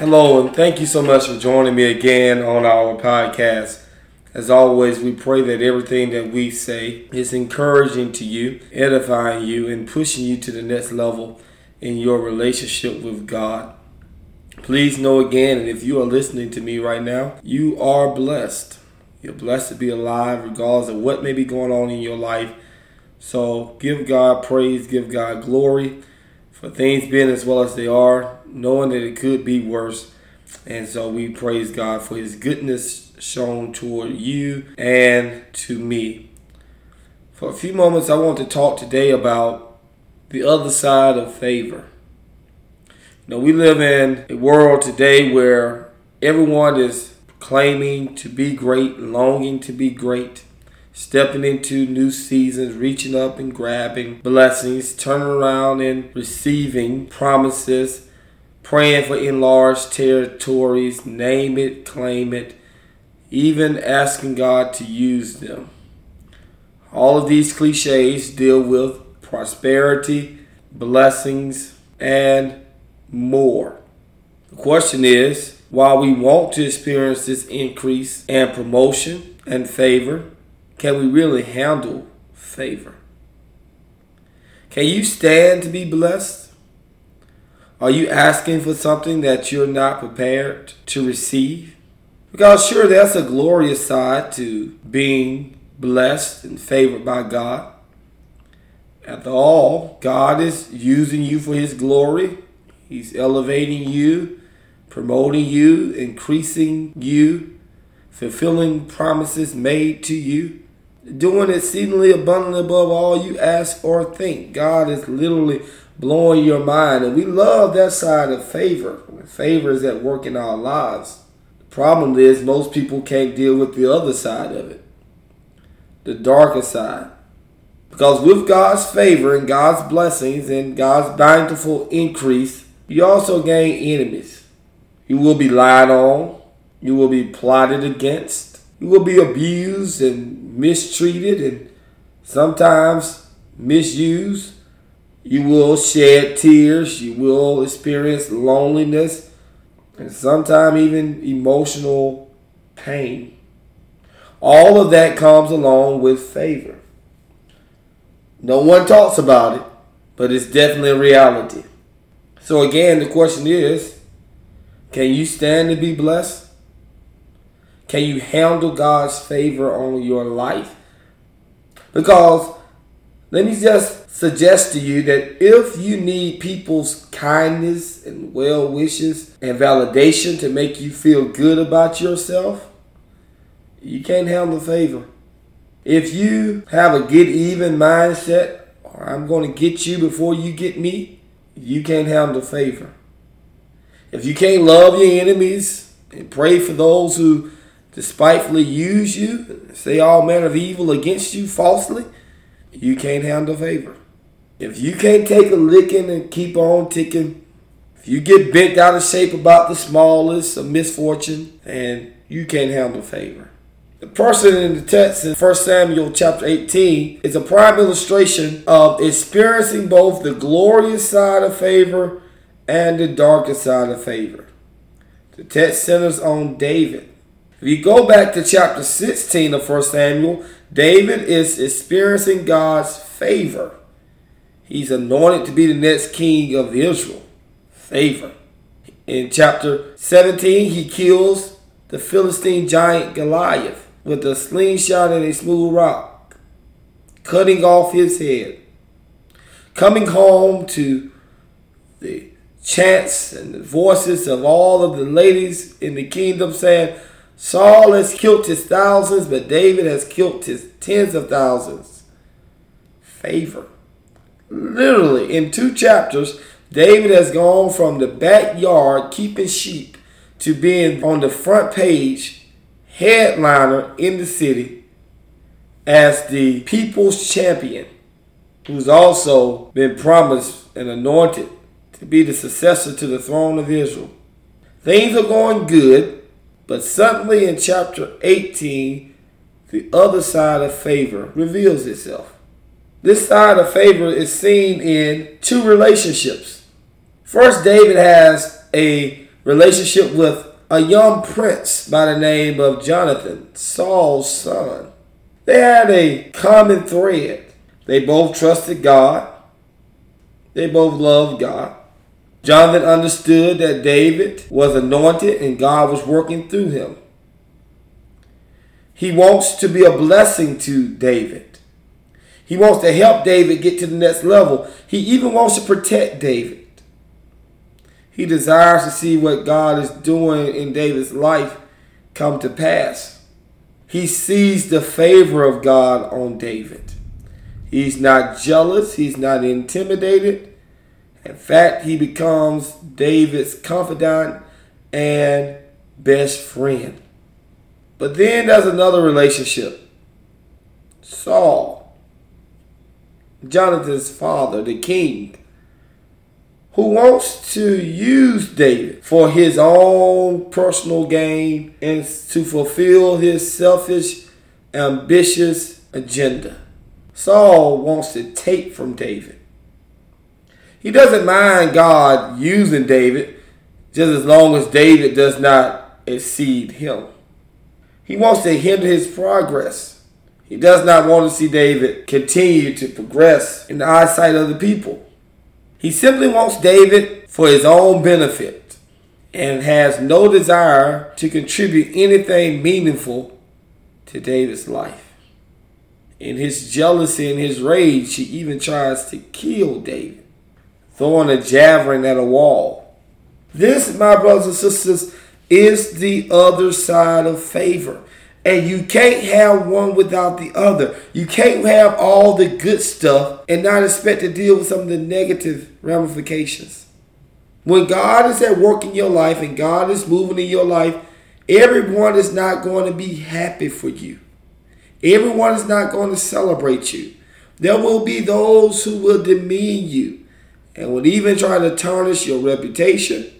Hello, and thank you so much for joining me again on our podcast. As always, we pray that everything that we say is encouraging to you, edifying you, and pushing you to the next level in your relationship with God. Please know again, and if you are listening to me right now, you are blessed. You're blessed to be alive regardless of what may be going on in your life. So give God praise, give God glory for things being as well as they are, knowing that it could be worse. And so we praise God for his goodness shown toward you and to me. For a few moments, I want to talk today about the other side of favor. You know, we live in a world today where everyone is claiming to be great, longing to be great, stepping into new seasons, reaching up and grabbing blessings, turning around and receiving promises, praying for enlarged territories, name it, claim it, even asking God to use them. All of these cliches deal with prosperity, blessings, and more. The question is while we want to experience this increase and promotion and favor, can we really handle favor? Can you stand to be blessed? Are you asking for something that you're not prepared to receive? Because sure, that's a glorious side to being blessed and favored by God. After all, God is using you for His glory. He's elevating you, promoting you, increasing you, fulfilling promises made to you, doing exceedingly abundantly above all you ask or think. God is literally blowing your mind. And we love that side of favor. Favor is at work in our lives. The problem is, most people can't deal with the other side of it, the darker side. Because with God's favor and God's blessings and God's bountiful increase, you also gain enemies. You will be lied on, you will be plotted against, you will be abused and mistreated and sometimes misused. You will shed tears, you will experience loneliness and sometimes even emotional pain. All of that comes along with favor. No one talks about it, but it's definitely a reality. So, again, the question is can you stand to be blessed? Can you handle God's favor on your life? Because let me just suggest to you that if you need people's kindness and well wishes and validation to make you feel good about yourself, you can't handle favor. If you have a get even mindset, or I'm going to get you before you get me, you can't handle favor. If you can't love your enemies and pray for those who despitefully use you, say all manner of evil against you falsely, you can't handle favor. If you can't take a licking and keep on ticking, if you get bent out of shape about the smallest of misfortune, and you can't handle favor. The person in the text in 1 Samuel chapter 18 is a prime illustration of experiencing both the glorious side of favor and the darker side of favor. The text centers on David. If you go back to chapter 16 of 1 Samuel, David is experiencing God's favor. He's anointed to be the next king of Israel. Favor. In chapter 17, he kills the Philistine giant Goliath with a slingshot and a smooth rock, cutting off his head. Coming home to the chants and the voices of all of the ladies in the kingdom saying, Saul has killed his thousands, but David has killed his tens of thousands. Favor. Literally, in two chapters, David has gone from the backyard keeping sheep to being on the front page headliner in the city as the people's champion, who's also been promised and anointed to be the successor to the throne of Israel. Things are going good but suddenly in chapter 18, the other side of favor reveals itself. This side of favor is seen in two relationships. First, David has a relationship with a young prince by the name of Jonathan, Saul's son. They had a common thread. They both trusted God. They both loved God. Jonathan understood that David was anointed and God was working through him. He wants to be a blessing to David. He wants to help David get to the next level. He even wants to protect David. He desires to see what God is doing in David's life come to pass. He sees the favor of God on David. He's not jealous, he's not intimidated. In fact, he becomes David's confidant and best friend. But then there's another relationship Saul, Jonathan's father, the king who wants to use David for his own personal gain and to fulfill his selfish, ambitious agenda. Saul wants to take from David. He doesn't mind God using David just as long as David does not exceed him. He wants to hinder his progress. He does not want to see David continue to progress in the eyesight of the people. He simply wants David for his own benefit and has no desire to contribute anything meaningful to David's life. In his jealousy and his rage, he even tries to kill David, throwing a javelin at a wall. This, my brothers and sisters, is the other side of favor. And you can't have one without the other. You can't have all the good stuff and not expect to deal with some of the negative ramifications. When God is at work in your life and God is moving in your life, everyone is not going to be happy for you. Everyone is not going to celebrate you. There will be those who will demean you and will even try to tarnish your reputation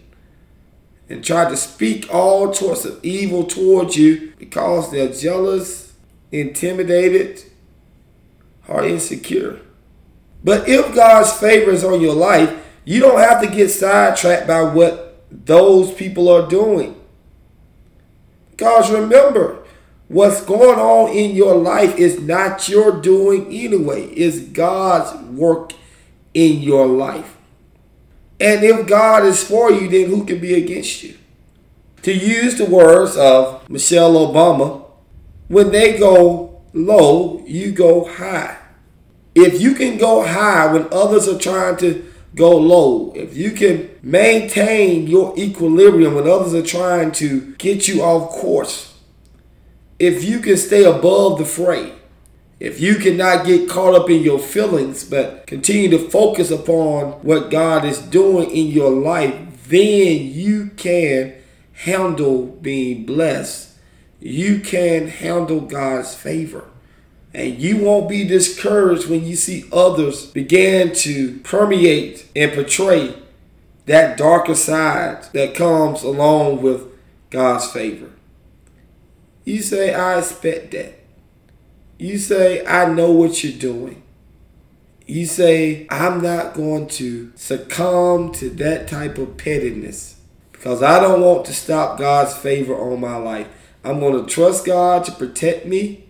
and try to speak all sorts of evil towards you because they're jealous, intimidated, or insecure. But if God's favor is on your life, you don't have to get sidetracked by what those people are doing. Because remember, what's going on in your life is not your doing anyway, it's God's work in your life. And if God is for you, then who can be against you? To use the words of Michelle Obama, when they go low, you go high. If you can go high when others are trying to go low, if you can maintain your equilibrium when others are trying to get you off course, if you can stay above the fray, if you cannot get caught up in your feelings, but continue to focus upon what God is doing in your life, then you can handle being blessed. You can handle God's favor. And you won't be discouraged when you see others begin to permeate and portray that darker side that comes along with God's favor. You say, I expect that. You say, I know what you're doing. You say, I'm not going to succumb to that type of pettiness because I don't want to stop God's favor on my life. I'm going to trust God to protect me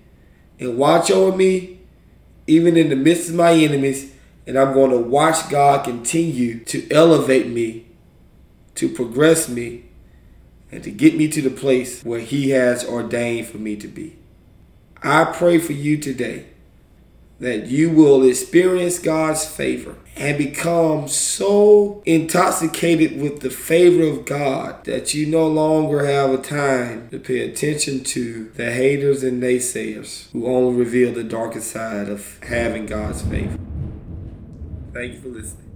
and watch over me, even in the midst of my enemies. And I'm going to watch God continue to elevate me, to progress me, and to get me to the place where He has ordained for me to be. I pray for you today that you will experience God's favor and become so intoxicated with the favor of God that you no longer have a time to pay attention to the haters and naysayers who only reveal the darker side of having God's favor. Thank you for listening.